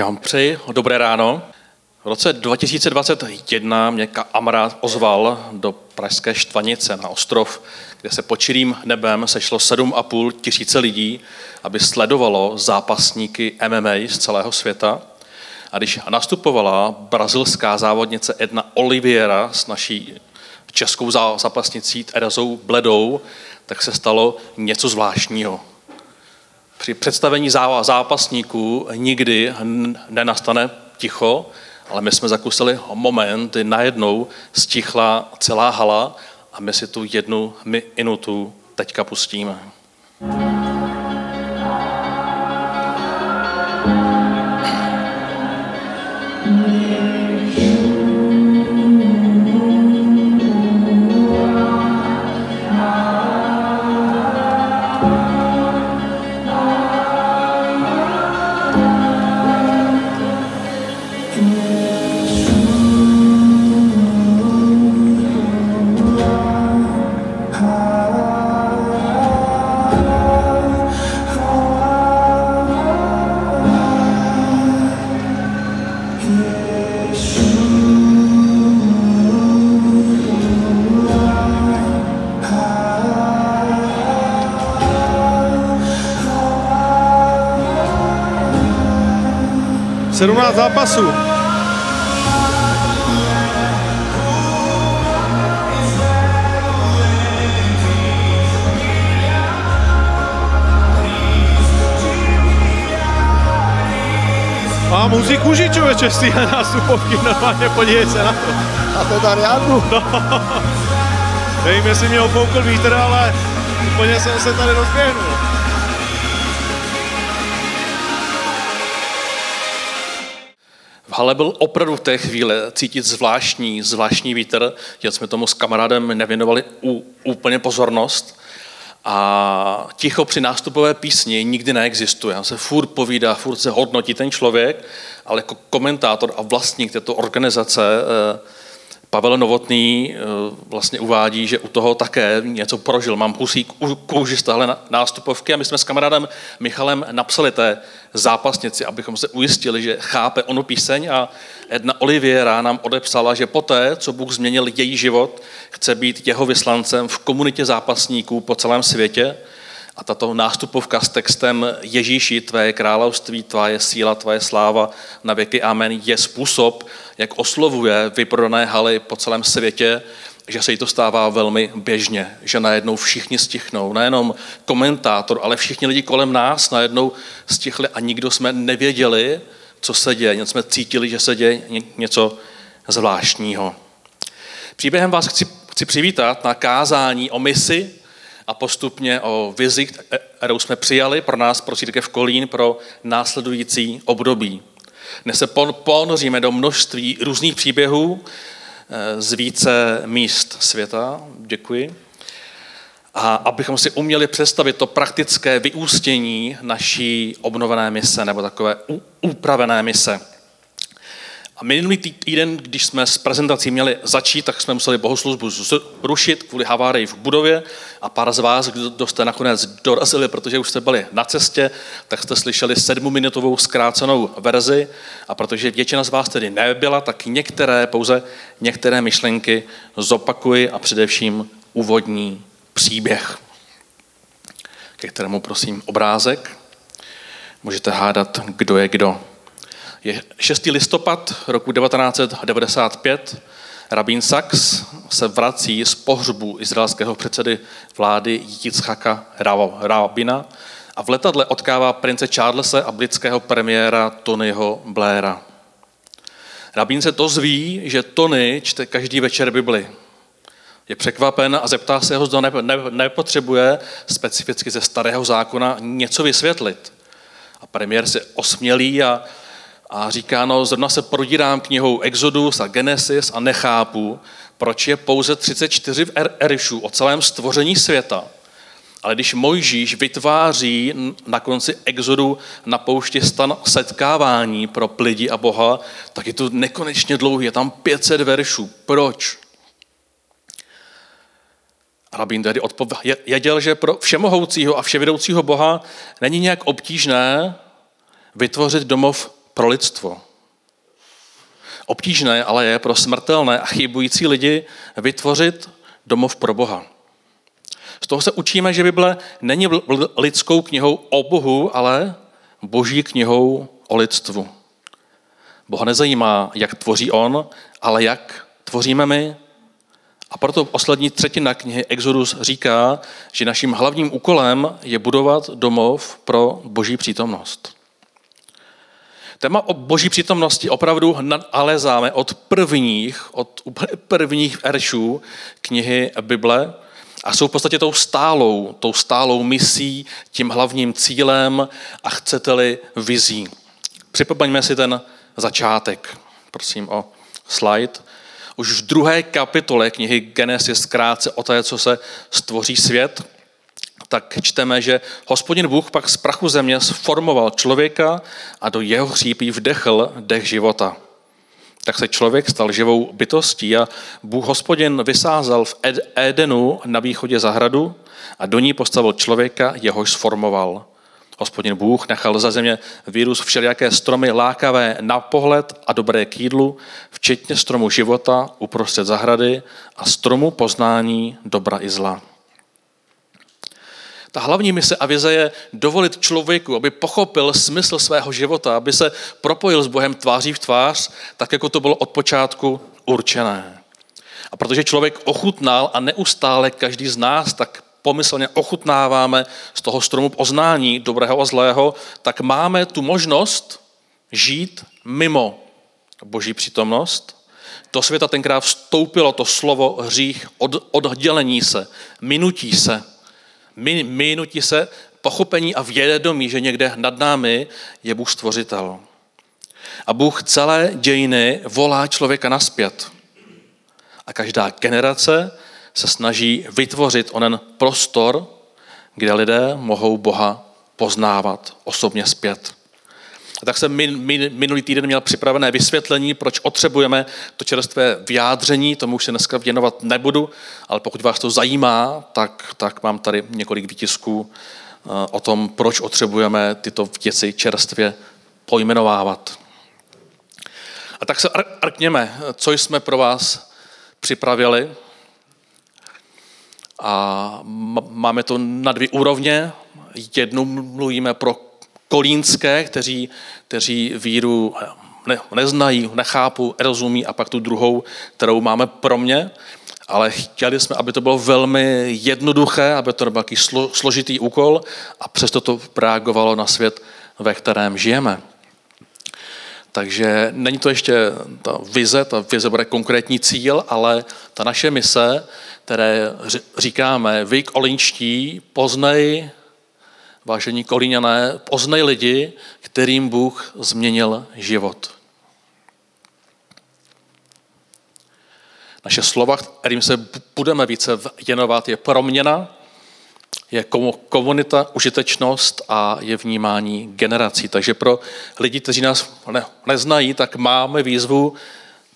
Já vám přeji dobré ráno. V roce 2021 mě kamarád ozval do pražské Štvanice na ostrov, kde se pod nebem sešlo 7,5 tisíce lidí, aby sledovalo zápasníky MMA z celého světa. A když nastupovala brazilská závodnice Edna Oliveira s naší českou zápasnicí Terezou Bledou, tak se stalo něco zvláštního při představení zápasníků nikdy nenastane ticho, ale my jsme zakusili moment, kdy najednou stichla celá hala a my si tu jednu minutu teďka pustíme. Zápasu. A muziku užít člověče z téhle nástupovky, normálně podívej se na to. A to tady Riadu. No. Nevím, jestli mě opoukl vítr, ale úplně jsem se tady rozběhnul. Hale byl opravdu v té chvíli cítit zvláštní, zvláštní vítr, že jsme tomu s kamarádem nevěnovali úplně pozornost. A ticho při nástupové písni nikdy neexistuje. On se furt povídá, furt se hodnotí ten člověk, ale jako komentátor a vlastník této organizace eh, Pavel Novotný eh, vlastně uvádí, že u toho také něco prožil. Mám husí kůži z téhle nástupovky a my jsme s kamarádem Michalem napsali té zápasnici, abychom se ujistili, že chápe onu píseň a Edna Oliviera nám odepsala, že poté, co Bůh změnil její život, chce být jeho vyslancem v komunitě zápasníků po celém světě a tato nástupovka s textem Ježíši, tvé království, tvoje síla, tvoje sláva na věky amen je způsob, jak oslovuje vyprodané haly po celém světě, že se jí to stává velmi běžně, že najednou všichni stichnou, nejenom komentátor, ale všichni lidi kolem nás najednou stichli a nikdo jsme nevěděli, co se děje, něco jsme cítili, že se děje něco zvláštního. Příběhem vás chci, chci přivítat na kázání o misi a postupně o vizi, kterou jsme přijali pro nás, pro církev Kolín, pro následující období. Dnes se ponoříme do množství různých příběhů eh, z více míst světa. Děkuji. A abychom si uměli představit to praktické vyústění naší obnovené mise nebo takové upravené mise. A minulý týden, když jsme s prezentací měli začít, tak jsme museli bohoslužbu rušit kvůli havárii v budově a pár z vás, kdo jste nakonec dorazili, protože už jste byli na cestě, tak jste slyšeli sedmuminutovou zkrácenou verzi a protože většina z vás tedy nebyla, tak některé, pouze některé myšlenky zopakuji a především úvodní příběh, ke kterému prosím obrázek. Můžete hádat, kdo je kdo. Je 6. listopad roku 1995. Rabín Sachs se vrací z pohřbu izraelského předsedy vlády Yitzhaka Rabina a v letadle odkává prince Charlesa a britského premiéra Tonyho Blaira. Rabín se to zví, že Tony čte každý večer Bibli. Je překvapen a zeptá se ho, zda nepotřebuje specificky ze starého zákona něco vysvětlit. A premiér se osmělí a a říká, no zrovna se prodírám knihou Exodus a Genesis a nechápu, proč je pouze 34 v er- Erišu o celém stvoření světa. Ale když Mojžíš vytváří na konci Exodu na poušti stan setkávání pro lidi a Boha, tak je to nekonečně dlouhý, je tam 500 veršů. Proč? Rabín tedy odpověděl, že pro všemohoucího a vševědoucího Boha není nějak obtížné vytvořit domov pro lidstvo. Obtížné ale je pro smrtelné a chybující lidi vytvořit domov pro Boha. Z toho se učíme, že Bible není lidskou knihou o Bohu, ale boží knihou o lidstvu. Boha nezajímá, jak tvoří on, ale jak tvoříme my. A proto poslední třetina knihy Exodus říká, že naším hlavním úkolem je budovat domov pro boží přítomnost. Téma o boží přítomnosti opravdu nalezáme od prvních, od prvních veršů knihy Bible a jsou v podstatě tou stálou, tou stálou misí, tím hlavním cílem a chcete-li vizí. Připomeňme si ten začátek. Prosím o slide. Už v druhé kapitole knihy Genesis krátce o té, co se stvoří svět, tak čteme, že hospodin Bůh pak z prachu země sformoval člověka a do jeho hřípí vdechl dech života. Tak se člověk stal živou bytostí a Bůh hospodin vysázal v Edenu na východě zahradu a do ní postavil člověka, jehož sformoval. Hospodin Bůh nechal za země vírus všelijaké stromy lákavé na pohled a dobré k jídlu, včetně stromu života uprostřed zahrady a stromu poznání dobra i zla. Ta hlavní mise a vize je dovolit člověku, aby pochopil smysl svého života, aby se propojil s Bohem tváří v tvář, tak jako to bylo od počátku určené. A protože člověk ochutnal a neustále každý z nás tak pomyslně ochutnáváme z toho stromu poznání dobrého a zlého, tak máme tu možnost žít mimo boží přítomnost. Do světa tenkrát vstoupilo to slovo hřích, od, oddělení se, minutí se, minutí se pochopení a vědomí, že někde nad námi je Bůh stvořitel. A Bůh celé dějiny volá člověka naspět. A každá generace se snaží vytvořit onen prostor, kde lidé mohou Boha poznávat osobně zpět. Tak jsem min, min, minulý týden měl připravené vysvětlení, proč potřebujeme to čerstvé vyjádření, tomu už se dneska věnovat nebudu, ale pokud vás to zajímá, tak, tak mám tady několik výtisků eh, o tom, proč potřebujeme tyto věci čerstvě pojmenovávat. A tak se arkněme, co jsme pro vás připravili. A máme to na dvě úrovně. Jednu mluvíme pro kolínské, kteří, kteří víru ne, neznají, nechápu, rozumí a pak tu druhou, kterou máme pro mě. Ale chtěli jsme, aby to bylo velmi jednoduché, aby to byl slo, složitý úkol a přesto to reagovalo na svět, ve kterém žijeme. Takže není to ještě ta vize, ta vize bude konkrétní cíl, ale ta naše mise, které říkáme, vy olinčtí, poznej vážení kolíňané, poznej lidi, kterým Bůh změnil život. Naše slova, kterým se budeme více věnovat, je proměna, je komunita, užitečnost a je vnímání generací. Takže pro lidi, kteří nás ne, neznají, tak máme výzvu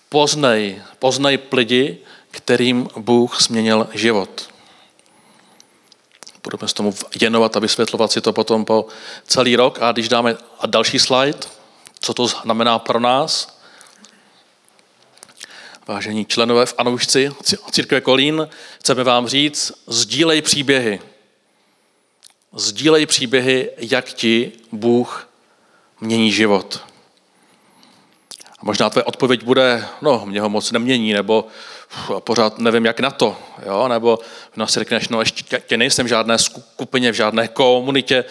poznej, poznej lidi, kterým Bůh změnil život budeme s tomu věnovat a vysvětlovat si to potom po celý rok. A když dáme a další slide, co to znamená pro nás, vážení členové v Anoušci církve Kolín, chceme vám říct, sdílej příběhy. Sdílej příběhy, jak ti Bůh mění život. A možná tvoje odpověď bude, no, mě ho moc nemění, nebo pořád nevím, jak na to, jo? nebo no, si řekneš, no ještě nejsem v žádné skupině, v žádné komunitě,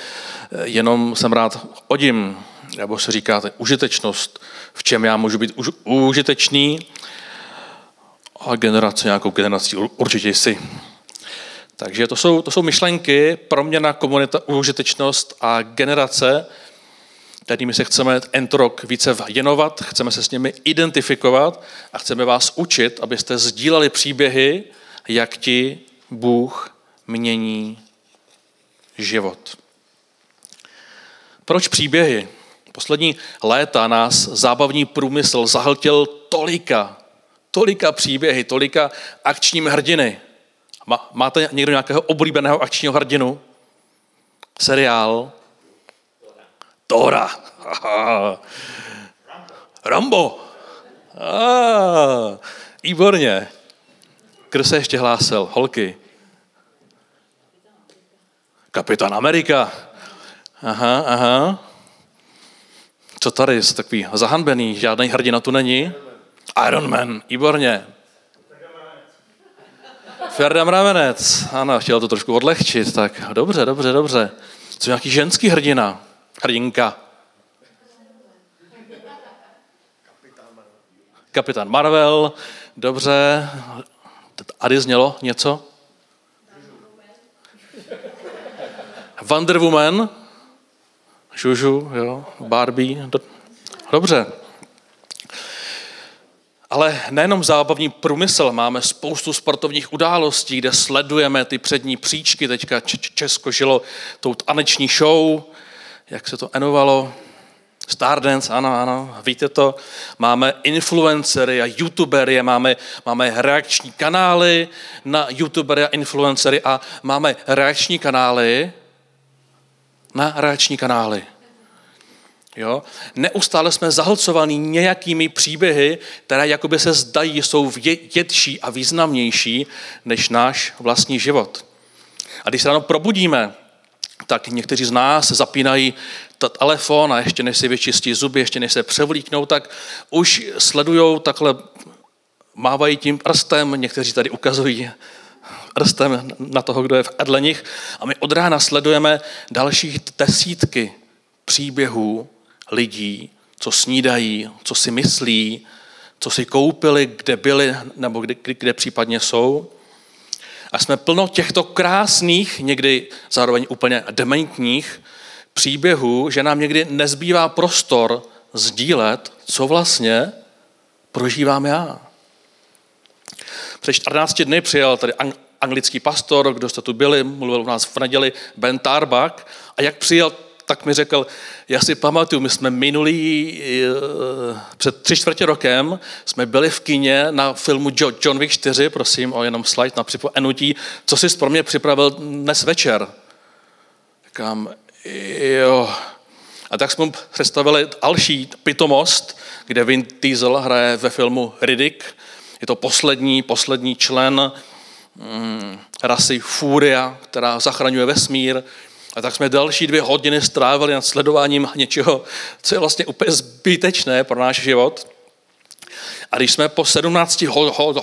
jenom jsem rád odím, nebo se říkáte užitečnost, v čem já můžu být už, užitečný, a generace, nějakou generací určitě jsi. Takže to jsou, to jsou myšlenky, proměna, komunita, užitečnost a generace, kterými se chceme tento rok více věnovat, chceme se s nimi identifikovat a chceme vás učit, abyste sdíleli příběhy, jak ti Bůh mění život. Proč příběhy? Poslední léta nás zábavní průmysl zahltil tolika, tolika příběhy, tolika akčními hrdiny. Máte někdo nějakého oblíbeného akčního hrdinu? Seriál, Tora. Rambo. Výborně. Kdo se ještě hlásil? Holky. Kapitán Amerika. Aha, aha. Co tady, je takový zahanbený, žádný hrdina tu není? Iron Man, výborně. Ferda Mravenec, ano, chtěl to trošku odlehčit, tak dobře, dobře, dobře. Co nějaký ženský hrdina? Hrdinka. Kapitán Marvel, dobře. Ady znělo něco? Wonder Woman, Žužu, jo, Barbie, dobře. Ale nejenom zábavní průmysl, máme spoustu sportovních událostí, kde sledujeme ty přední příčky. Teďka Česko žilo tou taneční show, jak se to enovalo, Stardance, ano, ano, víte to. Máme influencery a youtubery, máme, máme reakční kanály na youtubery a influencery a máme reakční kanály na reakční kanály. Jo? Neustále jsme zahlcovaní nějakými příběhy, které jakoby se zdají, jsou větší a významnější než náš vlastní život. A když se ráno probudíme, tak někteří z nás zapínají telefon a ještě než si vyčistí zuby, ještě než se převlíknou, tak už sledují takhle, mávají tím prstem, někteří tady ukazují prstem na toho, kdo je v edleních a my od rána sledujeme dalších desítky příběhů lidí, co snídají, co si myslí, co si koupili, kde byli nebo kde, kde případně jsou. A jsme plno těchto krásných, někdy zároveň úplně dementních příběhů, že nám někdy nezbývá prostor sdílet, co vlastně prožívám já. Před 14 dny přijel tady anglický pastor, kdo jste tu byli, mluvil u nás v neděli, Ben Tarbak, a jak přijel, tak mi řekl, já si pamatuju, my jsme minulý, eh, před tři čtvrtě rokem, jsme byli v kině na filmu John Wick 4, prosím o jenom slide na připomenutí, co jsi pro mě připravil dnes večer. Říkám, jo. A tak jsme představili další pitomost, kde Vin Diesel hraje ve filmu Riddick. Je to poslední, poslední člen mm, rasy Furia, která zachraňuje vesmír. A tak jsme další dvě hodiny strávili nad sledováním něčeho, co je vlastně úplně zbytečné pro náš život. A když jsme po 17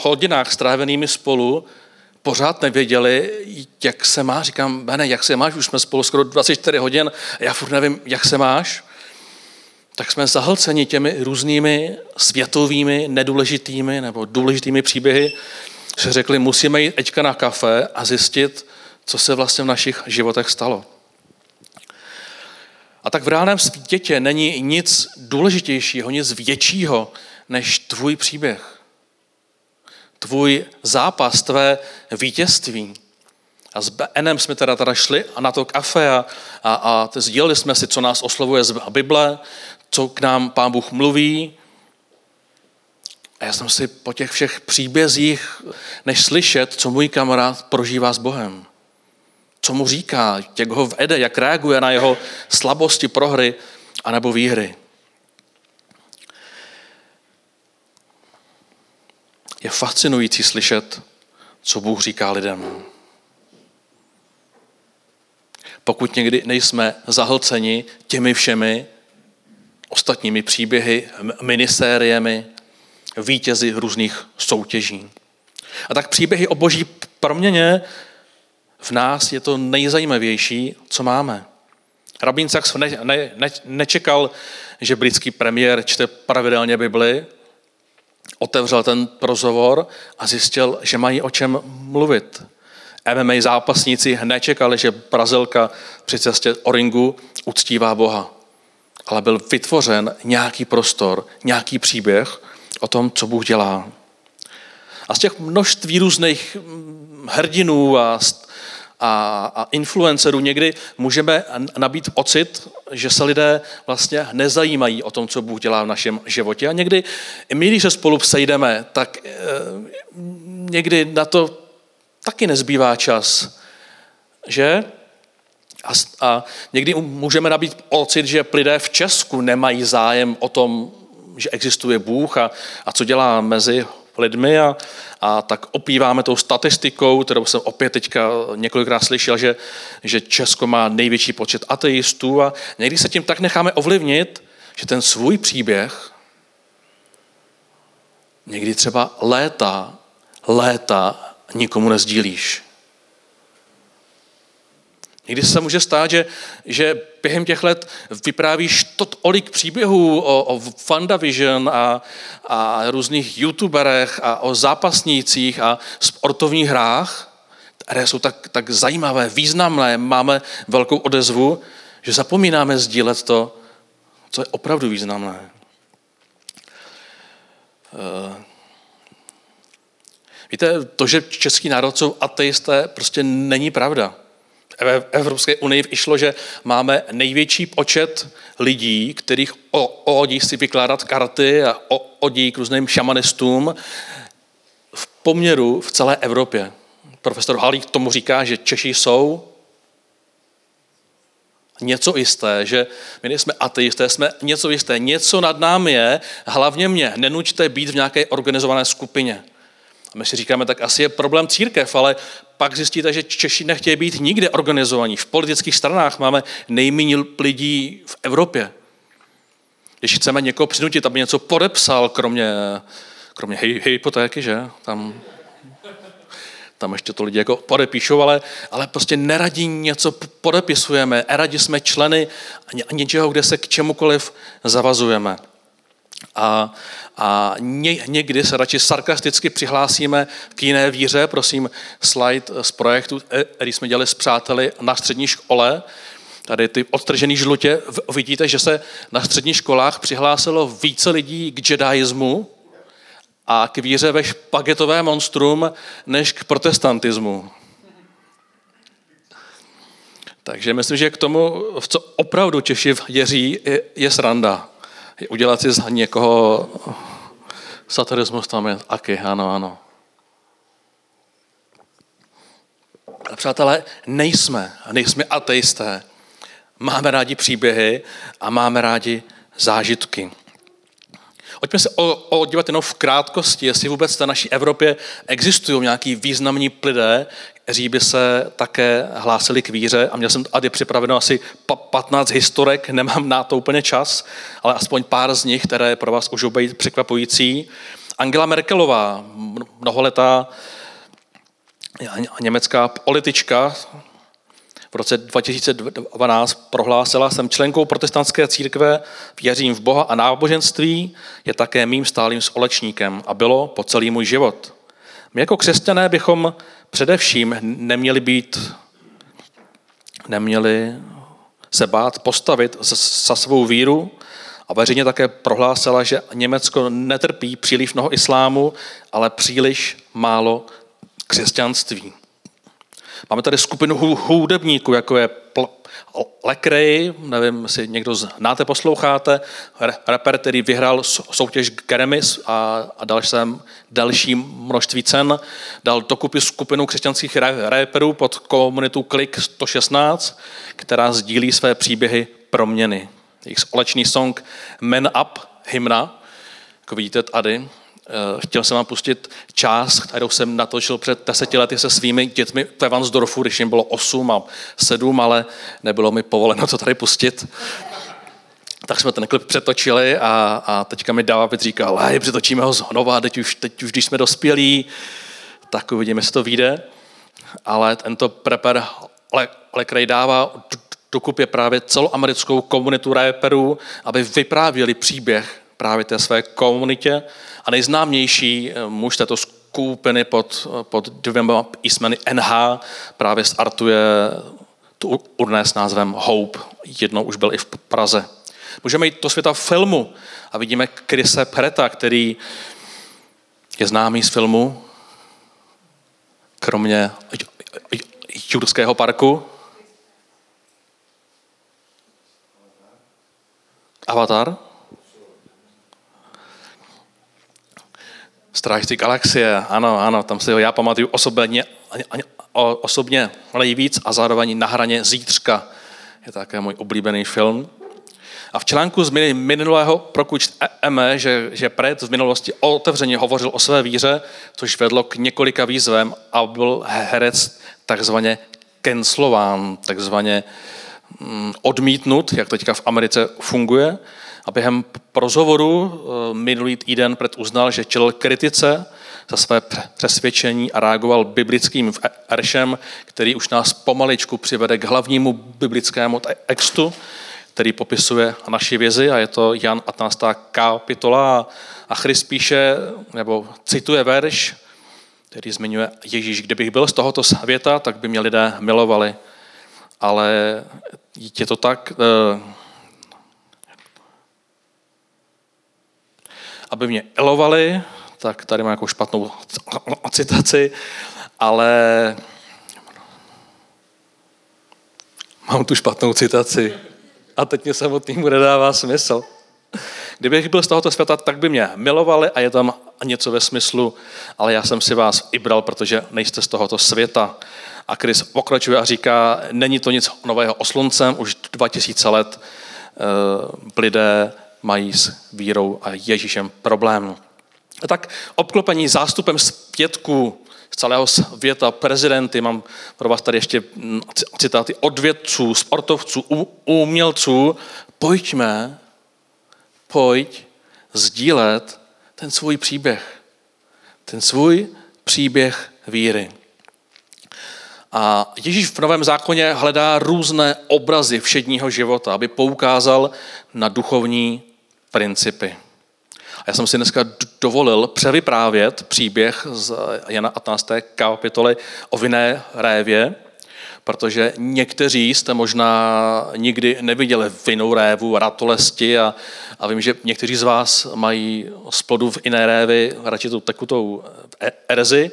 hodinách strávenými spolu pořád nevěděli, jak se má, říkám, Bene, jak se máš, už jsme spolu skoro 24 hodin, a já furt nevím, jak se máš, tak jsme zahlceni těmi různými světovými, nedůležitými nebo důležitými příběhy, že řekli, musíme jít teďka na kafe a zjistit, co se vlastně v našich životech stalo. A tak v reálném světě není nic důležitějšího, nic většího než tvůj příběh. Tvůj zápas, tvé vítězství. A s Benem jsme teda, teda šli a na to kafe a, a, a sdíleli jsme si, co nás oslovuje z Bible, co k nám Pán Bůh mluví. A já jsem si po těch všech příbězích, než slyšet, co můj kamarád prožívá s Bohem co mu říká, jak ho vede, jak reaguje na jeho slabosti, prohry anebo výhry. Je fascinující slyšet, co Bůh říká lidem. Pokud někdy nejsme zahlceni těmi všemi ostatními příběhy, minisériemi, vítězy různých soutěží. A tak příběhy o boží proměně v nás je to nejzajímavější, co máme. Rabín Sachs ne, ne, ne, nečekal, že britský premiér čte pravidelně Bibli, otevřel ten prozovor a zjistil, že mají o čem mluvit. MMA zápasníci nečekali, že Brazilka při cestě o ringu uctívá Boha. Ale byl vytvořen nějaký prostor, nějaký příběh o tom, co Bůh dělá. A z těch množství různých hrdinů a a, a influencerů někdy můžeme nabít pocit, že se lidé vlastně nezajímají o tom, co Bůh dělá v našem životě. A někdy, my když se spolu sejdeme, tak e, někdy na to taky nezbývá čas. Že? A, a někdy můžeme nabít pocit, že lidé v Česku nemají zájem o tom, že existuje Bůh a, a co dělá mezi lidmi a, a tak opíváme tou statistikou, kterou jsem opět teďka několikrát slyšel, že, že Česko má největší počet ateistů a někdy se tím tak necháme ovlivnit, že ten svůj příběh někdy třeba léta, léta nikomu nezdílíš. Někdy se může stát, že, že během těch let vyprávíš tolik příběhů o, o Fandavision a, a různých youtuberech a o zápasnících a sportovních hrách, které jsou tak, tak zajímavé, významné, máme velkou odezvu, že zapomínáme sdílet to, co je opravdu významné. Eh, víte, to, že český národ jsou ateisté, prostě není pravda Evropské unii išlo, že máme největší počet lidí, kterých odí si vykládat karty a odí k různým šamanistům v poměru v celé Evropě. Profesor Halík tomu říká, že Češi jsou něco jisté, že my nejsme ateisté, jsme něco jisté, něco nad námi je, hlavně mě, nenuďte být v nějaké organizované skupině. A my si říkáme, tak asi je problém církev, ale pak zjistíte, že Češi nechtějí být nikde organizovaní. V politických stranách máme nejméně lidí v Evropě. Když chceme někoho přinutit, aby něco podepsal, kromě, kromě hypotéky, že? Tam, tam ještě to lidi jako podepíšou, ale, ale prostě neradí něco podepisujeme, rádi jsme členy něčeho, kde se k čemukoliv zavazujeme. A, a ně, někdy se radši sarkasticky přihlásíme k jiné víře. Prosím, slide z projektu, eh, který jsme dělali s přáteli na střední škole. Tady ty odtržený žlutě, vidíte, že se na středních školách přihlásilo více lidí k jedaismu a k víře ve špagetové monstrum, než k protestantismu. Takže myslím, že k tomu, v co opravdu Češi věří, je, je sranda udělat si z někoho satarismus tam je aky, ano, ano. Přátelé, nejsme, nejsme ateisté. Máme rádi příběhy a máme rádi zážitky. Pojďme se odívat jenom v krátkosti, jestli vůbec v naší Evropě existují nějaký významní lidé, kteří by se také hlásili k víře. A měl jsem tady připraveno asi 15 historek, nemám na to úplně čas, ale aspoň pár z nich, které pro vás už být překvapující. Angela Merkelová, mnoholetá německá politička, v roce 2012 prohlásila, jsem členkou protestantské církve, věřím v Boha a náboženství, je také mým stálým společníkem a bylo po celý můj život. My jako křesťané bychom především neměli být, neměli se bát postavit za svou víru a veřejně také prohlásila, že Německo netrpí příliš mnoho islámu, ale příliš málo křesťanství. Máme tady skupinu hudebníků, jako je Lekrej, nevím, jestli někdo znáte, posloucháte, rapper, který vyhrál soutěž Grammys a, a dal jsem další množství cen, dal dokupy skupinu křesťanských rapperů pod komunitu Klik 116, která sdílí své příběhy proměny. Jejich společný song Man Up, hymna, jako vidíte tady, chtěl jsem vám pustit část, kterou jsem natočil před deseti lety se svými dětmi v když jim bylo 8 a 7, ale nebylo mi povoleno to tady pustit. Tak jsme ten klip přetočili a, a teďka mi David říkal, hej, přetočíme ho znova, teď už, teď už když jsme dospělí, tak uvidíme, jestli to vyjde. Ale tento prepper Lekrej dává dokupě právě celoamerickou komunitu rapperů, aby vyprávěli příběh právě té své komunitě a nejznámější eh, muž této skupiny pod, pod dvěma písmeny NH právě startuje tu urné s názvem Hope. Jednou už byl i v Praze. Můžeme jít do světa filmu a vidíme Krise Preta, který je známý z filmu, kromě Jurského parku. Avatar? Strážci galaxie, ano, ano, tam si ho já pamatuju osobně, osobně nejvíc a zároveň na hraně Zítřka je také můj oblíbený film. A v článku z minulého roku čteme, že, že Pret v minulosti otevřeně hovořil o své víře, což vedlo k několika výzvem a byl herec takzvaně cancelován, takzvaně mm, odmítnut, jak teďka v Americe funguje. A během rozhovoru eh, minulý týden Pret uznal, že čelil kritice za své přesvědčení a reagoval biblickým veršem, který už nás pomaličku přivede k hlavnímu biblickému textu, který popisuje naši vizi a je to Jan 15. kapitola a Christ píše, nebo cituje verš, který zmiňuje Ježíš, kdybych byl z tohoto světa, tak by mě lidé milovali. Ale je to tak, aby mě elovali, tak tady mám nějakou špatnou citaci, ale mám tu špatnou citaci a teď mě samotnému nedává smysl. Kdybych byl z tohoto světa, tak by mě milovali a je tam něco ve smyslu, ale já jsem si vás i bral, protože nejste z tohoto světa. A Chris pokračuje a říká, není to nic nového o sluncem, už 2000 let uh, lidé mají s vírou a Ježíšem problém. A tak obklopení zástupem zpětků z celého světa, prezidenty, mám pro vás tady ještě citáty od vědců, sportovců, umělců, pojďme, pojď sdílet ten svůj příběh. Ten svůj příběh víry. A Ježíš v Novém zákoně hledá různé obrazy všedního života, aby poukázal na duchovní principy. A já jsem si dneska dovolil převyprávět příběh z Jana 15. kapitoly o vinné révě, protože někteří jste možná nikdy neviděli vinou révu, ratolesti a, a vím, že někteří z vás mají z plodu v jiné révy radši tu tekutou erzi,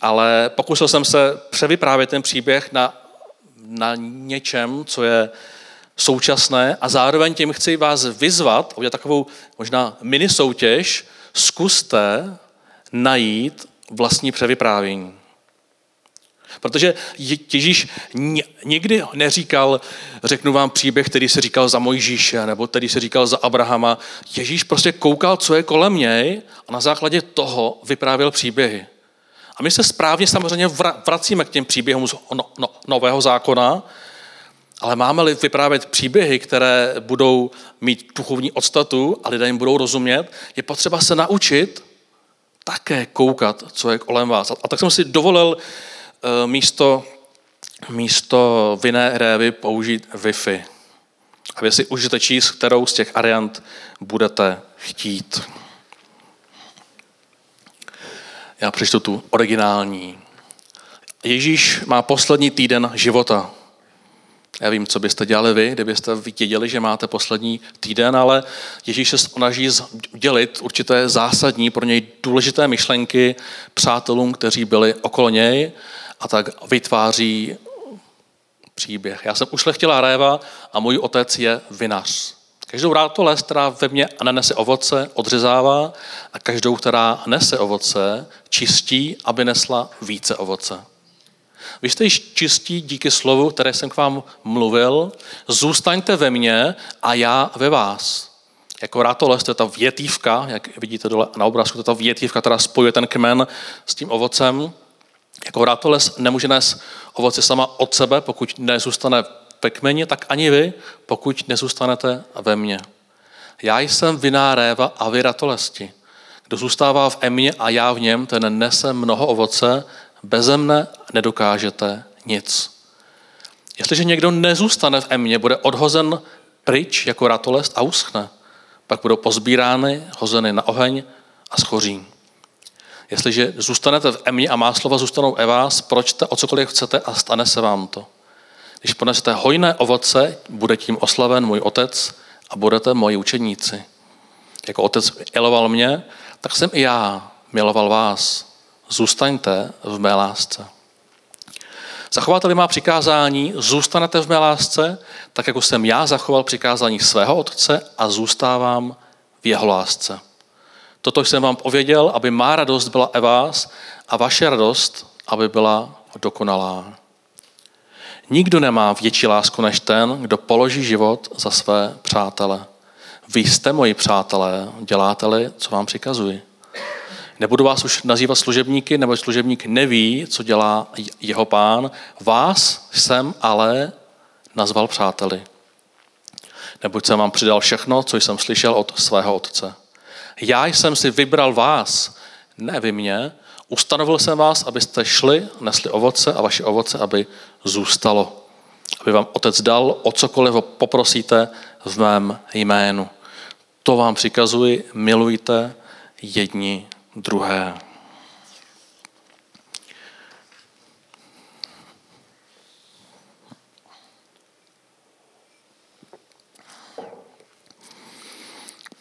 ale pokusil jsem se převyprávět ten příběh na, na něčem, co je současné a zároveň tím chci vás vyzvat, udělat takovou možná mini soutěž, zkuste najít vlastní převyprávění. Protože Ježíš nikdy neříkal, řeknu vám příběh, který se říkal za Mojžíše, nebo který se říkal za Abrahama. Ježíš prostě koukal, co je kolem něj a na základě toho vyprávěl příběhy. A my se správně samozřejmě vracíme k těm příběhům z no, no, Nového zákona, ale máme-li vyprávět příběhy, které budou mít duchovní odstatu a lidé jim budou rozumět, je potřeba se naučit také koukat, co je kolem vás. A tak jsem si dovolil eh, místo, místo vinné révy použít Wi-Fi. A vy si užijete číst, kterou z těch variant budete chtít. Já přečtu tu originální. Ježíš má poslední týden života. Já vím, co byste dělali vy, kdybyste viděli, že máte poslední týden, ale Ježíš se snaží dělit určité zásadní, pro něj důležité myšlenky přátelům, kteří byli okolo něj a tak vytváří příběh. Já jsem ušlechtilá réva a můj otec je vinař. Každou ráto les, která ve mně nenese ovoce, odřezává a každou, která nese ovoce, čistí, aby nesla více ovoce. Vy jste již čistí díky slovu, které jsem k vám mluvil. Zůstaňte ve mně a já ve vás. Jako rátoles, to je ta větívka, jak vidíte dole na obrázku, to je ta větívka, která spojuje ten kmen s tím ovocem. Jako rátoles nemůže nést ovoce sama od sebe, pokud nezůstane ve kmeni, tak ani vy, pokud nezůstanete ve mně. Já jsem viná réva a vy ratolesti. Kdo zůstává v mně a já v něm, ten nese mnoho ovoce, Beze mne nedokážete nic. Jestliže někdo nezůstane v emě, bude odhozen pryč jako ratolest a uschne. Pak budou pozbírány, hozeny na oheň a schoří. Jestliže zůstanete v emě a má slova zůstanou e vás, pročte o cokoliv chcete a stane se vám to. Když ponesete hojné ovoce, bude tím oslaven můj otec a budete moji učeníci. Jako otec miloval mě, tak jsem i já miloval vás zůstaňte v mé lásce. Zachováte-li má přikázání, zůstanete v mé lásce, tak jako jsem já zachoval přikázání svého otce a zůstávám v jeho lásce. Toto jsem vám pověděl, aby má radost byla e vás a vaše radost, aby byla dokonalá. Nikdo nemá větší lásku než ten, kdo položí život za své přátele. Vy jste moji přátelé, děláte-li, co vám přikazuji. Nebudu vás už nazývat služebníky, nebo služebník neví, co dělá jeho pán. Vás jsem ale nazval přáteli. Neboť jsem vám přidal všechno, co jsem slyšel od svého otce. Já jsem si vybral vás, ne vy mě, ustanovil jsem vás, abyste šli, nesli ovoce a vaše ovoce, aby zůstalo. Aby vám otec dal, o cokoliv poprosíte v mém jménu. To vám přikazuji, milujte jedni druhé.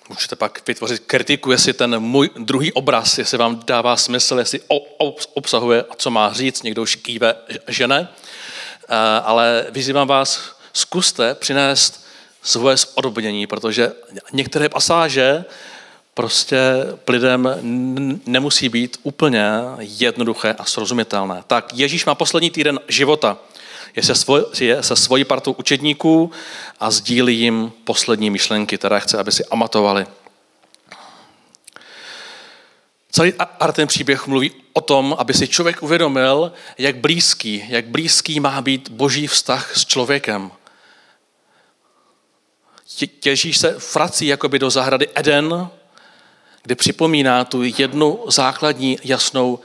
Můžete pak vytvořit kritiku, jestli ten můj druhý obraz, jestli vám dává smysl, jestli obsahuje, co má říct, někdo už kýve, že ne. Eh, ale vyzývám vás, zkuste přinést svoje spodobnění, protože některé pasáže prostě lidem nemusí být úplně jednoduché a srozumitelné. Tak Ježíš má poslední týden života. Je se, svoj, je se svojí partou učedníků a sdílí jim poslední myšlenky, které chce, aby si amatovali. Celý ten příběh mluví o tom, aby si člověk uvědomil, jak blízký, jak blízký má být boží vztah s člověkem. Ježíš se vrací jakoby do zahrady Eden, kde připomíná tu jednu základní jasnou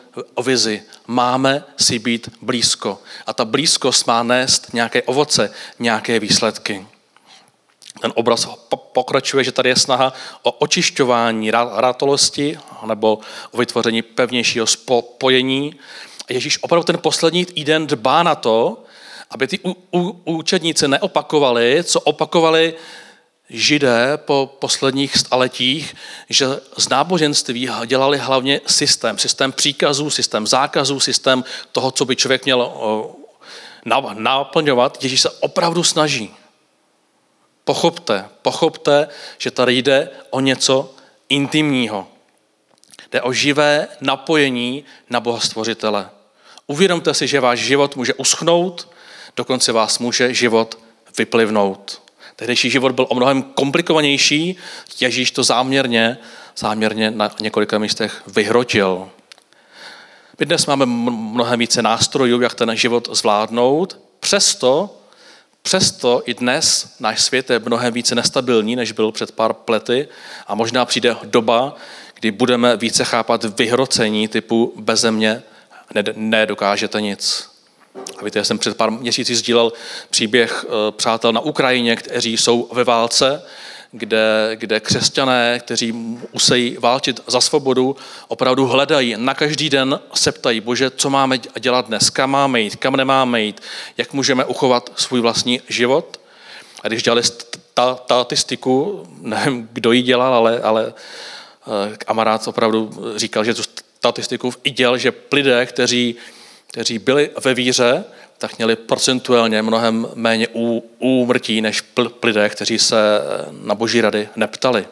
vizi. Máme si být blízko. A ta blízkost má nést nějaké ovoce, nějaké výsledky. Ten obraz pokračuje, že tady je snaha o očišťování rátolosti nebo o vytvoření pevnějšího spojení. A Ježíš opravdu ten poslední týden dbá na to, aby ty učedníci neopakovali, co opakovali židé po posledních staletích, že z náboženství dělali hlavně systém, systém příkazů, systém zákazů, systém toho, co by člověk měl naplňovat. Ježíš se opravdu snaží. Pochopte, pochopte, že tady jde o něco intimního. Jde o živé napojení na Boha Stvořitele. Uvědomte si, že váš život může uschnout, dokonce vás může život vyplivnout. Tehdejší život byl o mnohem komplikovanější, Ježíš to záměrně, záměrně na několika místech vyhrotil. My dnes máme mnohem více nástrojů, jak ten život zvládnout, přesto, přesto i dnes náš svět je mnohem více nestabilní, než byl před pár plety a možná přijde doba, kdy budeme více chápat vyhrocení typu beze mě nedokážete nic. A víte, já jsem před pár měsíci sdílel příběh eh, přátel na Ukrajině, kteří jsou ve válce, kde, kde křesťané, kteří musí válčit za svobodu, opravdu hledají, na každý den se ptají, bože, co máme dělat dnes, kam máme jít, kam nemáme jít, jak můžeme uchovat svůj vlastní život. A když dělali statistiku, nevím, kdo ji dělal, ale, ale eh, kamarád opravdu říkal, že tu statistiku i dělal, že lidé, kteří kteří byli ve víře, tak měli procentuálně mnohem méně úmrtí než lidé, kteří se na boží rady neptali.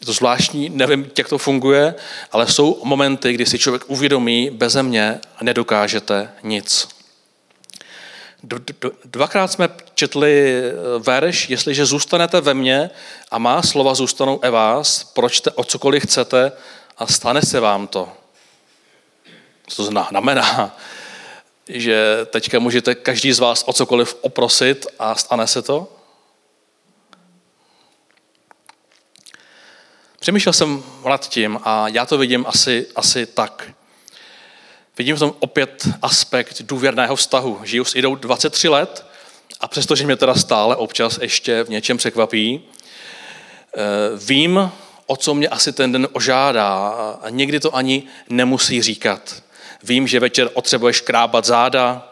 Je to zvláštní, nevím, jak to funguje, ale jsou momenty, kdy si člověk uvědomí, beze mě nedokážete nic. Dvakrát jsme četli eh, verš, jestliže zůstanete ve mně a má slova zůstanou e vás, pročte o cokoliv chcete a stane se vám to. Co to znamená? Že teďka můžete každý z vás o cokoliv oprosit a stane se to? Přemýšlel jsem nad tím a já to vidím asi, asi tak. Vidím v tom opět aspekt důvěrného vztahu. Žiju s Idou 23 let a přestože mě teda stále občas ještě v něčem překvapí, eh, vím, o co mě asi ten den ožádá a někdy to ani nemusí říkat. Vím, že večer otřebuješ krábat záda.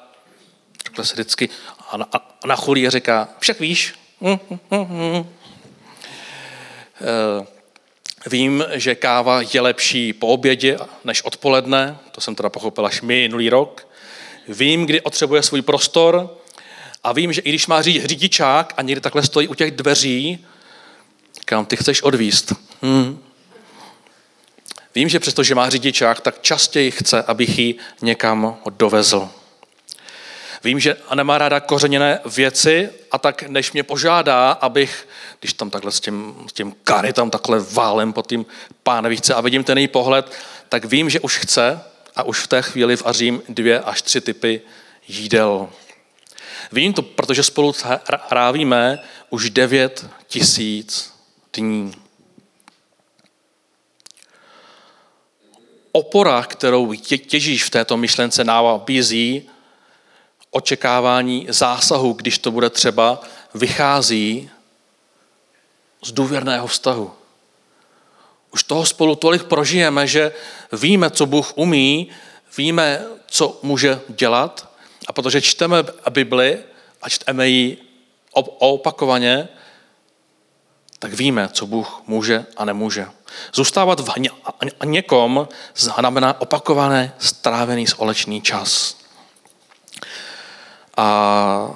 Takhle se vždycky a na, a na chulí říká, však víš. Hm, hm, hm, Vím, že káva je lepší po obědě než odpoledne, to jsem teda pochopil až minulý rok. Vím, kdy otřebuje svůj prostor a vím, že i když má řidičák a někdy takhle stojí u těch dveří, kam ty chceš odvíst. Hmm. Vím, že přestože má řidičák, tak častěji chce, abych ji někam dovezl. Vím, že nemá ráda kořeněné věci a tak než mě požádá, abych, když tam takhle s tím, s tím kary tam takhle válem po tím pánevičce a vidím ten její pohled, tak vím, že už chce a už v té chvíli vařím dvě až tři typy jídel. Vím to, protože spolu hrávíme už devět tisíc dní. Opora, kterou těžíš v této myšlence bízí, očekávání zásahu, když to bude třeba, vychází z důvěrného vztahu. Už toho spolu tolik prožijeme, že víme, co Bůh umí, víme, co může dělat a protože čteme Bibli a čteme ji opakovaně, tak víme, co Bůh může a nemůže. Zůstávat v někom znamená opakované strávený společný čas. A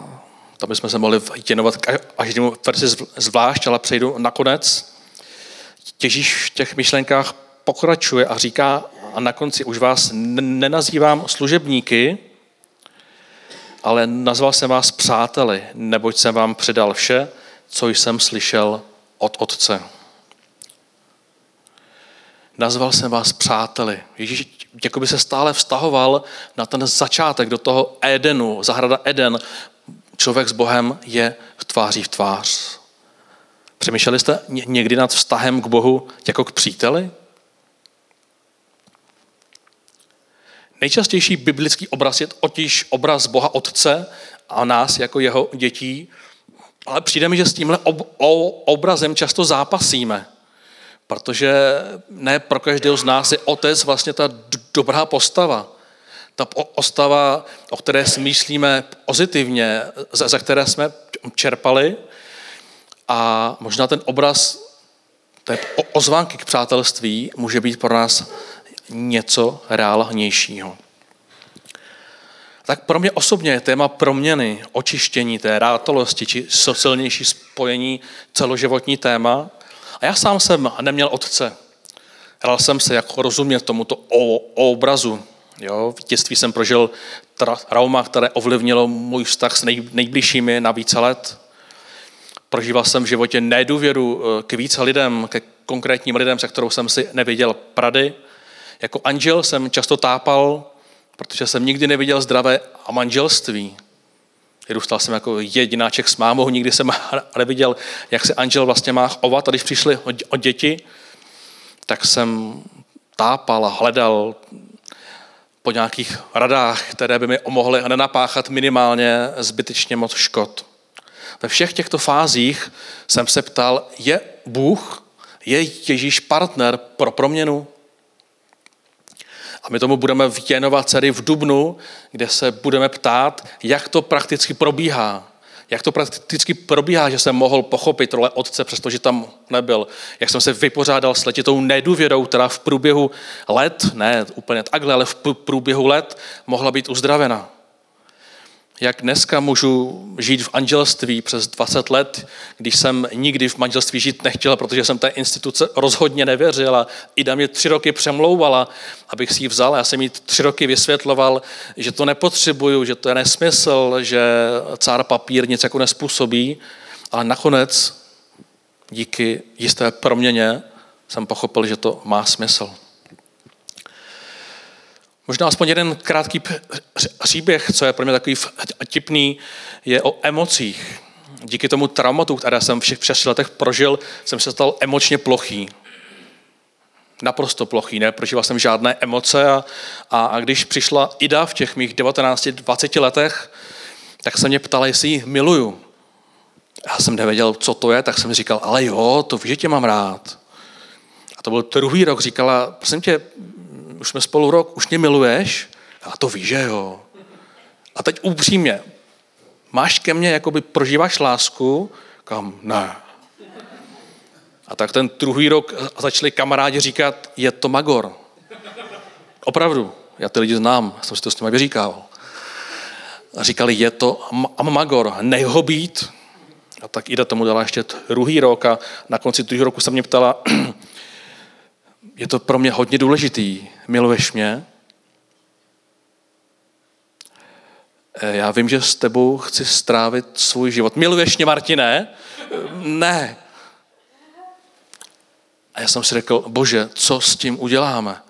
tam bychom se mohli věnovat každému verzi zvlášť, ale přejdu nakonec. Ježíš v těch myšlenkách pokračuje a říká, a na konci už vás nenazývám služebníky, ale nazval jsem vás přáteli, neboť jsem vám předal vše, co jsem slyšel od Otce. Nazval jsem vás přáteli. Ježíš jako by se stále vztahoval na ten začátek, do toho Edenu, zahrada Eden. Člověk s Bohem je v tváří v tvář. Přemýšleli jste někdy nad vztahem k Bohu jako k příteli? Nejčastější biblický obraz je totiž obraz Boha Otce a nás jako jeho dětí, ale přijde mi, že s tímhle ob, obrazem často zápasíme, protože ne pro každého z nás je otec vlastně ta dobrá postava. Ta postava, o které smýšlíme pozitivně, za, za které jsme čerpali a možná ten obraz té ozvánky k přátelství může být pro nás něco reálnějšího. Tak pro mě osobně je téma proměny, očištění té rátolosti či silnější spojení celoživotní téma. A já sám jsem neměl otce. Hrál jsem se, jak rozumět tomuto obrazu. Jo, v dětství jsem prožil trauma, které ovlivnilo můj vztah s nej, nejbližšími na více let. Prožíval jsem v životě nedůvěru eh, k více lidem, ke konkrétním lidem, se kterou jsem si nevěděl prady. Jako anžel jsem často tápal, protože jsem nikdy neviděl zdravé a manželství. Vyrůstal jsem jako jedináček s mámou, nikdy jsem neviděl, jak se anžel vlastně má chovat. A když přišli o děti, tak jsem tápal a hledal po nějakých radách, které by mi mohly nenapáchat minimálně zbytečně moc škod. Ve všech těchto fázích jsem se ptal, je Bůh, je Ježíš partner pro proměnu? A my tomu budeme věnovat celý v Dubnu, kde se budeme ptát, jak to prakticky probíhá. Jak to prakticky probíhá, že jsem mohl pochopit role otce, přestože tam nebyl. Jak jsem se vypořádal s letitou nedůvěrou, která v průběhu let, ne úplně takhle, ale v průběhu let mohla být uzdravena jak dneska můžu žít v anželství přes 20 let, když jsem nikdy v manželství žít nechtěl, protože jsem té instituce rozhodně nevěřila. Ida mě tři roky přemlouvala, abych si ji vzal. Já jsem jí tři roky vysvětloval, že to nepotřebuju, že to je nesmysl, že cár papír nic jako nespůsobí. Ale nakonec, díky jisté proměně, jsem pochopil, že to má smysl. Možná aspoň jeden krátký příběh, co je pro mě takový tipný, je o emocích. Díky tomu traumatu, které jsem v všech šesti letech prožil, jsem se stal emočně plochý. Naprosto plochý, ne? Prožíval jsem žádné emoce a, a, a když přišla Ida v těch mých 19-20 letech, tak se mě ptala, jestli ji miluju. Já jsem nevěděl, co to je, tak jsem říkal, ale jo, to že tě mám rád. A to byl druhý rok, říkala, prosím tě, už jsme spolu rok, už mě miluješ? A to víš, že jo. A teď upřímně, máš ke mně, jakoby prožíváš lásku? Kam? Ne. A tak ten druhý rok začali kamarádi říkat, je to Magor. Opravdu, já ty lidi znám, jsem si to s nimi vyříkával. A říkali, je to Magor, nech ho být. A tak Ida tomu dala ještě druhý rok a na konci druhého roku se mě ptala, je to pro mě hodně důležitý. Miluješ mě? eh, já vím, že s tebou chci strávit svůj život. Miluješ mě, Martine? Ne. A já jsem si řekl, bože, co s tím uděláme?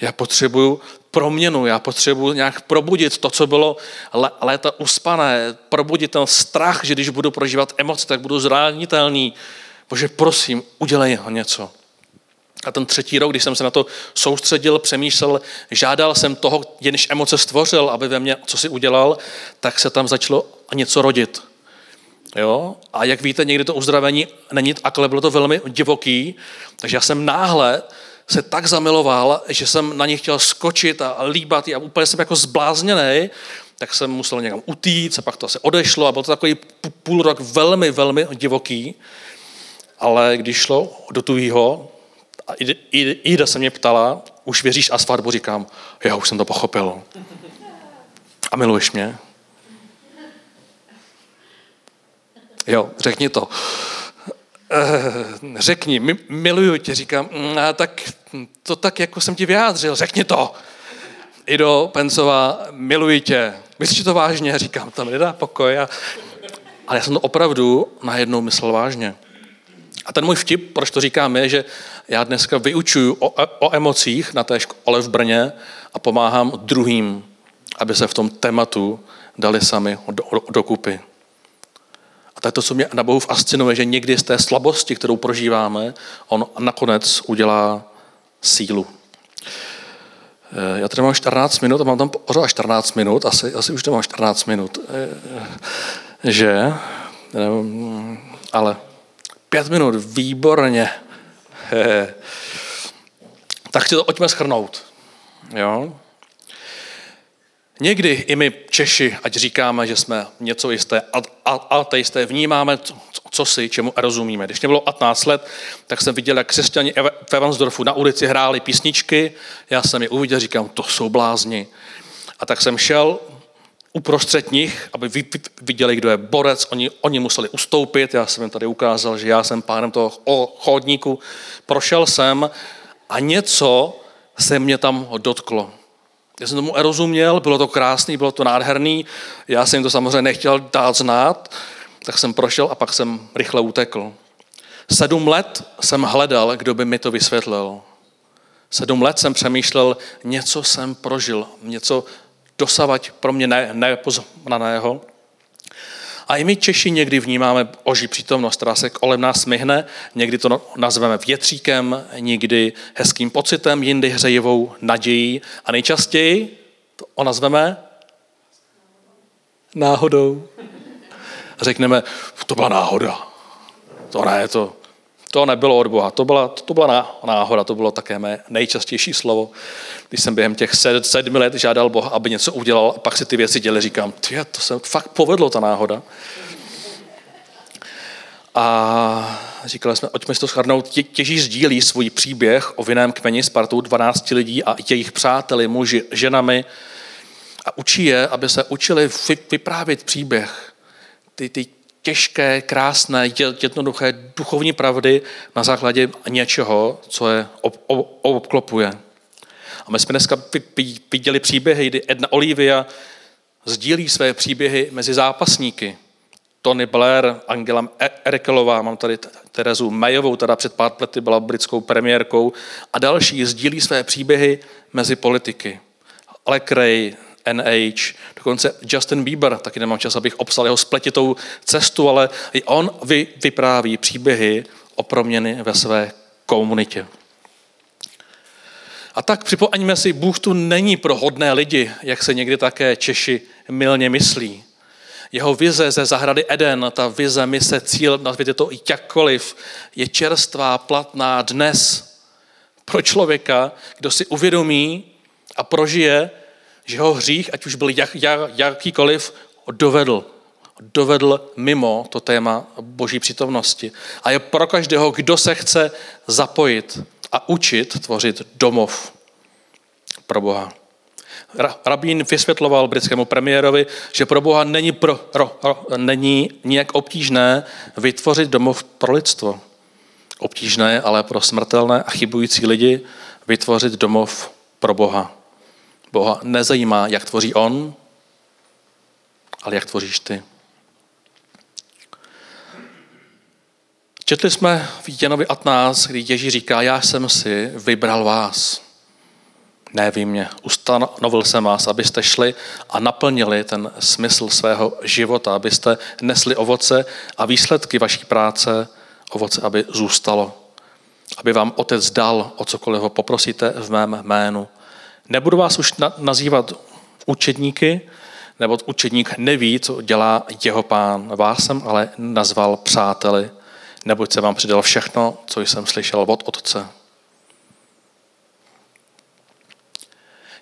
Já potřebuju proměnu, já potřebuji nějak probudit to, co bylo léta uspané, probudit ten strach, že když budu prožívat emoce, tak budu zranitelný. Bože, prosím, udělej ho něco. A ten třetí rok, když jsem se na to soustředil, přemýšlel, žádal jsem toho, jenž emoce stvořil, aby ve mně co si udělal, tak se tam začalo něco rodit. Jo? A jak víte, někdy to uzdravení není takhle, bylo to velmi divoký, takže já jsem náhle se tak zamiloval, že jsem na ně chtěl skočit a líbat a úplně jsem jako zblázněný, tak jsem musel někam utíct a pak to se odešlo a byl to takový půl rok velmi, velmi divoký. Ale když šlo do tuhýho, a Ida se mě ptala, už věříš a svatbu? Říkám, já už jsem to pochopil. A miluješ mě? Jo, řekni to. Eh, řekni, miluju tě, říkám, mm, a tak to tak, jako jsem ti vyjádřil, řekni to. Ido Pencová, miluji tě. Myslíš to vážně? Říkám, to mi nedá pokoj. A... Ale já jsem to opravdu najednou myslel vážně. A ten můj vtip, proč to říkám, je, že já dneska vyučuju o, o emocích na té škole v Brně a pomáhám druhým, aby se v tom tématu dali sami do, do, dokupy. A to je to, co mě na Bohu fascinuje, že někdy z té slabosti, kterou prožíváme, on nakonec udělá sílu. Eh, já tady mám 14 minut a mám tam pořád 14 minut, asi, asi už to mám 14 minut, eh, že, ale pět minut, výborně. Tak si to pojďme schrnout. Jo? Někdy i my Češi, ať říkáme, že jsme něco jisté ateisté, vnímáme, co si, čemu rozumíme. Když mě bylo 15 let, tak jsem viděl, jak křesťani v Evansdorfu na ulici hráli písničky, já jsem je uviděl, říkám, to jsou blázni. A tak jsem šel uprostřed nich, aby viděli, kdo je borec. Oni, oni museli ustoupit, já jsem jim tady ukázal, že já jsem pánem toho chodníku. Prošel jsem a něco se mě tam dotklo. Já jsem tomu rozuměl, bylo to krásný, bylo to nádherný, já jsem to samozřejmě nechtěl dát znát, tak jsem prošel a pak jsem rychle utekl. Sedm let jsem hledal, kdo by mi to vysvětlil. Sedm let jsem přemýšlel, něco jsem prožil, něco dosavať pro mě ne, nepoznaného. A i my Češi někdy vnímáme oží přítomnost, která se kolem nás smyhne, někdy to nazveme větříkem, někdy hezkým pocitem, jindy hřejivou nadějí a nejčastěji to nazveme náhodou. Řekneme, to byla náhoda. To ne, to, to nebylo od Boha, to byla, to byla náhoda, to bylo také mé nejčastější slovo. Když jsem během těch sedmi let žádal Boha, aby něco udělal a pak si ty věci dělali, říkám, ty, to se fakt povedlo, ta náhoda. A říkali jsme, pojďme si to schrnout, tě, těží sdílí svůj příběh o vinném kmeni s partou 12 lidí a jejich přáteli, muži, ženami a učí je, aby se učili vyprávět příběh. Ty, ty těžké, krásné, jednoduché duchovní pravdy na základě něčeho, co je obklopuje. A my jsme dneska viděli příběhy, kdy Edna Olivia sdílí své příběhy mezi zápasníky. Tony Blair, Angela Erkelová, mám tady Terezu Mayovou, teda před pár lety byla britskou premiérkou, a další sdílí své příběhy mezi politiky. Ale Cray, NH, dokonce Justin Bieber, taky nemám čas, abych obsal jeho spletitou cestu, ale i on vy, vypráví příběhy o proměny ve své komunitě. A tak připomeňme si, Bůh tu není pro hodné lidi, jak se někdy také Češi milně myslí. Jeho vize ze zahrady Eden, ta vize, mise, cíl, nazvěte to i jakkoliv, je čerstvá, platná dnes pro člověka, kdo si uvědomí a prožije, že ho hřích, ať už byl jak, jak, jakýkoliv, dovedl. Dovedl mimo to téma boží přítomnosti. A je pro každého, kdo se chce zapojit a učit tvořit domov pro Boha. Rabín vysvětloval britskému premiérovi, že pro Boha není, pro, ro, ro, není nijak obtížné vytvořit domov pro lidstvo. Obtížné, ale pro smrtelné a chybující lidi vytvořit domov pro Boha. Boha nezajímá, jak tvoří on, ale jak tvoříš ty. Četli jsme v Janovi 15, kdy Ježíš říká, já jsem si vybral vás. Ne vy mě. Ustanovil jsem vás, abyste šli a naplnili ten smysl svého života, abyste nesli ovoce a výsledky vaší práce, ovoce, aby zůstalo. Aby vám otec dal, o cokoliv ho poprosíte v mém jménu. Nebudu vás už nazývat učedníky, nebo učedník neví, co dělá jeho pán. Vás jsem ale nazval přáteli, neboť se vám přidal všechno, co jsem slyšel od otce.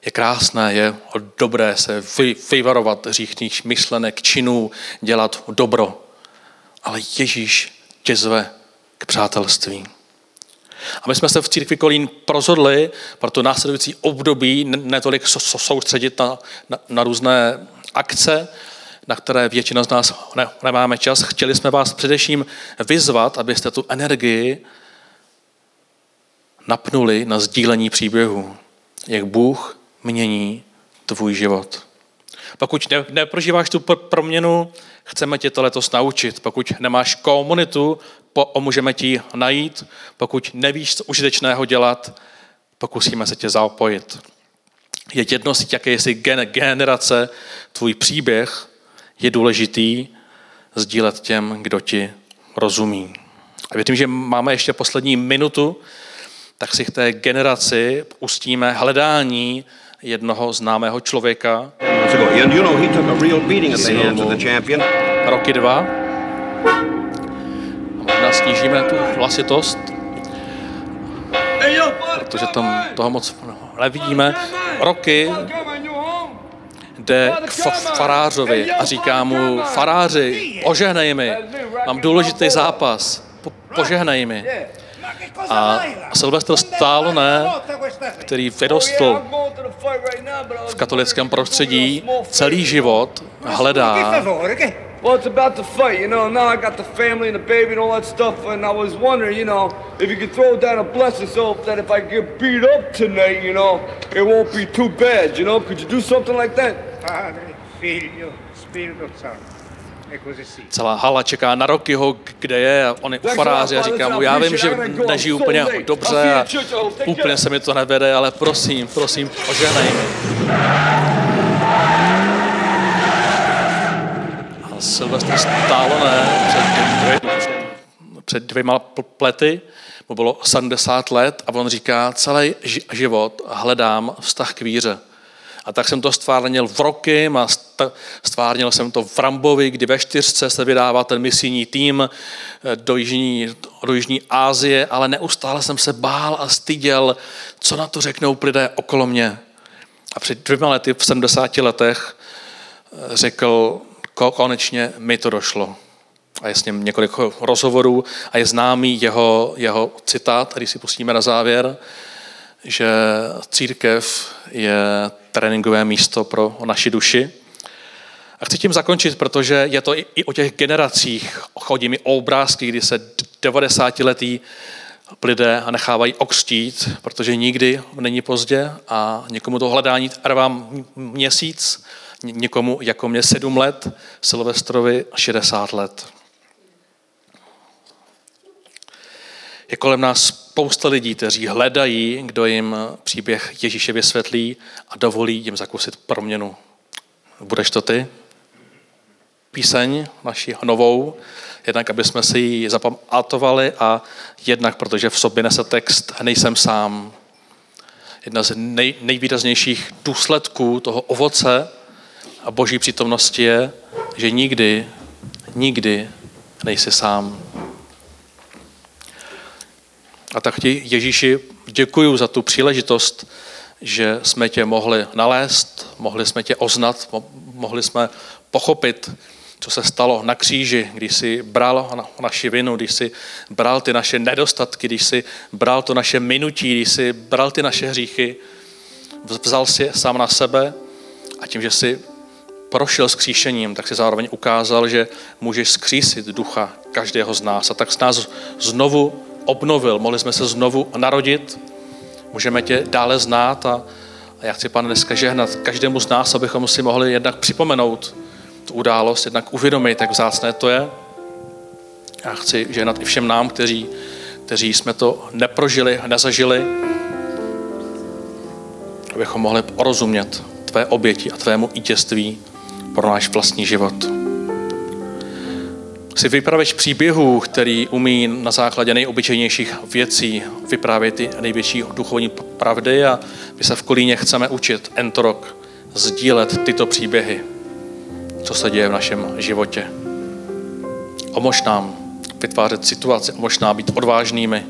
Je krásné, je dobré se vyvarovat hříchných myšlenek, činů, dělat dobro. Ale Ježíš tě zve k přátelství. A my jsme se v církvi Kolín rozhodli pro to následující období netolik soustředit na, na, na různé akce, na které většina z nás ne, nemáme čas. Chtěli jsme vás především vyzvat, abyste tu energii napnuli na sdílení příběhu, jak Bůh mění tvůj život. Pokud ne, neprožíváš tu proměnu, chceme tě to letos naučit. Pokud nemáš komunitu, pomůžeme ti najít. Pokud nevíš, co užitečného dělat, pokusíme se tě zapojit. Je jedno, jaké jsi generace, tvůj příběh je důležitý sdílet těm, kdo ti rozumí. A věřím, že máme ještě poslední minutu, tak si k té generaci pustíme hledání jednoho známého člověka. Roky dva. Možná snížíme tu hlasitost, protože tam toho moc nevidíme. Roky jde k farářovi a říká mu, faráři, ožehnej mi, mám důležitý zápas, po, požehnej mi. A Sylvester Stallone, který vyrostl v katolickém prostředí, celý život hledá Well, it's about the fight, you know. Now I got the family and the baby and all that stuff, and I was wondering, you know, if you could throw down a blessing so that if I get beat up tonight, you know, it won't be too bad, you know. Could you do something like that? Padre, Figlio, Spirito Santo. Celá hala čeká na Rokyho, kde je a on je u faráře a říká mu, já vím, že nežiju úplně dobře a úplně se mi to nevede, ale prosím, prosím, oženej. A Sylvester Stallone před, dvě, před dvěma plety, mu bylo 70 let a on říká, celý život hledám vztah k víře. A tak jsem to stvárnil v roky a stvárnil jsem to v Rambovi, kdy ve čtyřce se vydává ten misijní tým eh, do Jižní, do Jižní Ázie, ale neustále jsem se bál a styděl, co na to řeknou lidé okolo mě. A před dvěma lety, v 70 letech, eh, řekl, konečně mi to došlo. A je s ním několik rozhovorů a je známý jeho, jeho citát, který si pustíme na závěr, že církev je tréninkové místo pro naši duši. A chci tím zakončit, protože je to i o těch generacích. Chodí mi obrázky, kdy se 90-letí lidé nechávají okřtít, protože nikdy není pozdě a někomu to hledání trvá měsíc, někomu jako mě sedm let, Silvestrovi 60 let. Je kolem nás spousta lidí, kteří hledají, kdo jim příběh Ježíše vysvětlí a dovolí jim zakusit proměnu. Budeš to ty? Píseň naši novou, jednak aby jsme si ji zapamatovali a jednak protože v sobě nese text Nejsem sám. Jedna z nej, nejvýraznějších důsledků toho ovoce a boží přítomnosti je, že nikdy, nikdy nejsi sám. A tak ti Ježíši děkuji za tu příležitost, že jsme tě mohli nalézt, mohli jsme tě oznat, mohli jsme pochopit, co se stalo na kříži, když jsi bral naši vinu, když jsi bral ty naše nedostatky, když jsi bral to naše minutí, když jsi bral ty naše hříchy, vzal si sám na sebe a tím, že jsi prošel skříšením, tak si zároveň ukázal, že můžeš skřísit ducha každého z nás. A tak z nás znovu obnovil, mohli jsme se znovu narodit, můžeme tě dále znát a, a já chci, pane, dneska žehnat každému z nás, abychom si mohli jednak připomenout tu událost, jednak uvědomit, jak vzácné to je. Já chci ženat i všem nám, kteří, kteří jsme to neprožili, nezažili, abychom mohli porozumět tvé oběti a tvému vítězství pro náš vlastní život. Jsi vypravěč příběhů, který umí na základě nejobyčejnějších věcí vyprávět ty největší duchovní pravdy a my se v Kolíně chceme učit entorok sdílet tyto příběhy, co se děje v našem životě. Omož nám vytvářet situaci, omož nám být odvážnými,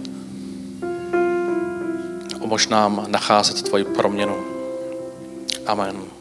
omož nám nacházet tvoji proměnu. Amen.